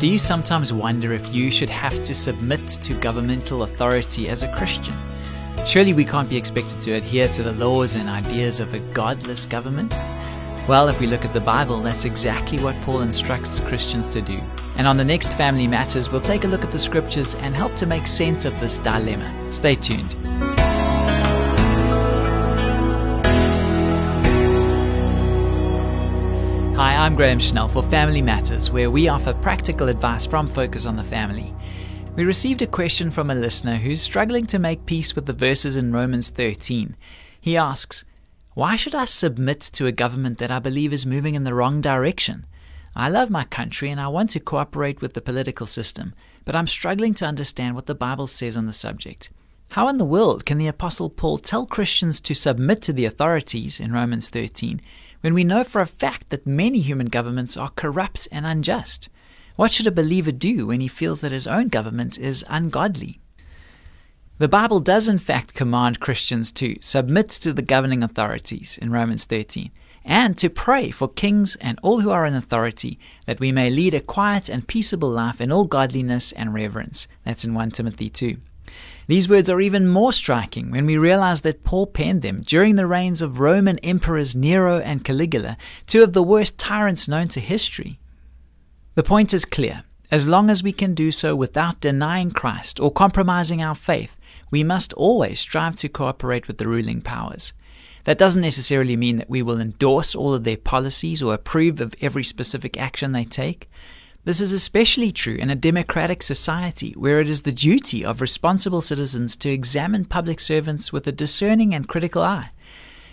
Do you sometimes wonder if you should have to submit to governmental authority as a Christian? Surely we can't be expected to adhere to the laws and ideas of a godless government? Well, if we look at the Bible, that's exactly what Paul instructs Christians to do. And on the next Family Matters, we'll take a look at the scriptures and help to make sense of this dilemma. Stay tuned. I'm Graham Schnell for Family Matters, where we offer practical advice from Focus on the Family. We received a question from a listener who's struggling to make peace with the verses in Romans 13. He asks, Why should I submit to a government that I believe is moving in the wrong direction? I love my country and I want to cooperate with the political system, but I'm struggling to understand what the Bible says on the subject. How in the world can the Apostle Paul tell Christians to submit to the authorities in Romans 13 when we know for a fact that many human governments are corrupt and unjust? What should a believer do when he feels that his own government is ungodly? The Bible does, in fact, command Christians to submit to the governing authorities in Romans 13 and to pray for kings and all who are in authority that we may lead a quiet and peaceable life in all godliness and reverence. That's in 1 Timothy 2. These words are even more striking when we realize that Paul penned them during the reigns of Roman emperors Nero and Caligula, two of the worst tyrants known to history. The point is clear. As long as we can do so without denying Christ or compromising our faith, we must always strive to cooperate with the ruling powers. That doesn't necessarily mean that we will endorse all of their policies or approve of every specific action they take. This is especially true in a democratic society where it is the duty of responsible citizens to examine public servants with a discerning and critical eye.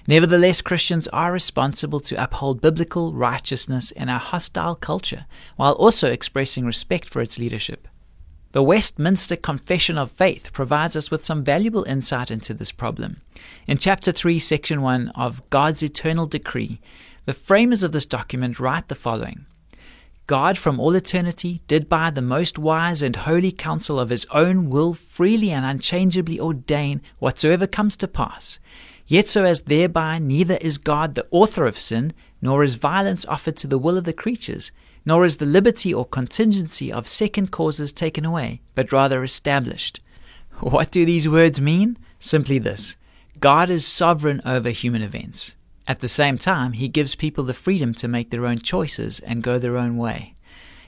Nevertheless, Christians are responsible to uphold biblical righteousness in a hostile culture while also expressing respect for its leadership. The Westminster Confession of Faith provides us with some valuable insight into this problem. In chapter 3, section 1 of God's Eternal Decree, the framers of this document write the following God from all eternity did by the most wise and holy counsel of his own will freely and unchangeably ordain whatsoever comes to pass. Yet so as thereby neither is God the author of sin, nor is violence offered to the will of the creatures, nor is the liberty or contingency of second causes taken away, but rather established. What do these words mean? Simply this God is sovereign over human events. At the same time, he gives people the freedom to make their own choices and go their own way.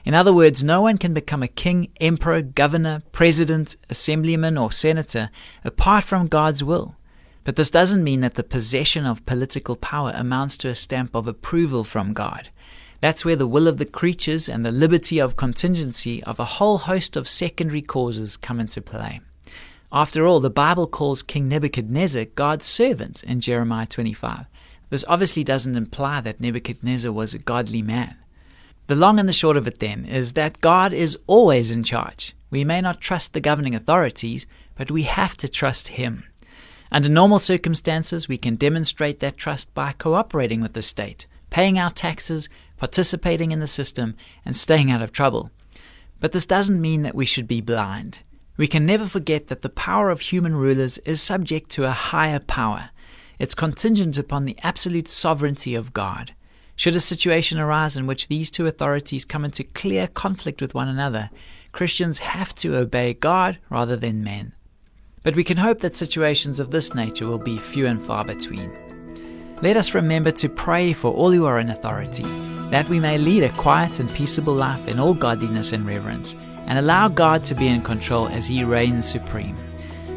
In other words, no one can become a king, emperor, governor, president, assemblyman, or senator apart from God's will. But this doesn't mean that the possession of political power amounts to a stamp of approval from God. That's where the will of the creatures and the liberty of contingency of a whole host of secondary causes come into play. After all, the Bible calls King Nebuchadnezzar God's servant in Jeremiah 25. This obviously doesn't imply that Nebuchadnezzar was a godly man. The long and the short of it then is that God is always in charge. We may not trust the governing authorities, but we have to trust Him. Under normal circumstances, we can demonstrate that trust by cooperating with the state, paying our taxes, participating in the system, and staying out of trouble. But this doesn't mean that we should be blind. We can never forget that the power of human rulers is subject to a higher power. It's contingent upon the absolute sovereignty of God. Should a situation arise in which these two authorities come into clear conflict with one another, Christians have to obey God rather than men. But we can hope that situations of this nature will be few and far between. Let us remember to pray for all who are in authority, that we may lead a quiet and peaceable life in all godliness and reverence, and allow God to be in control as He reigns supreme.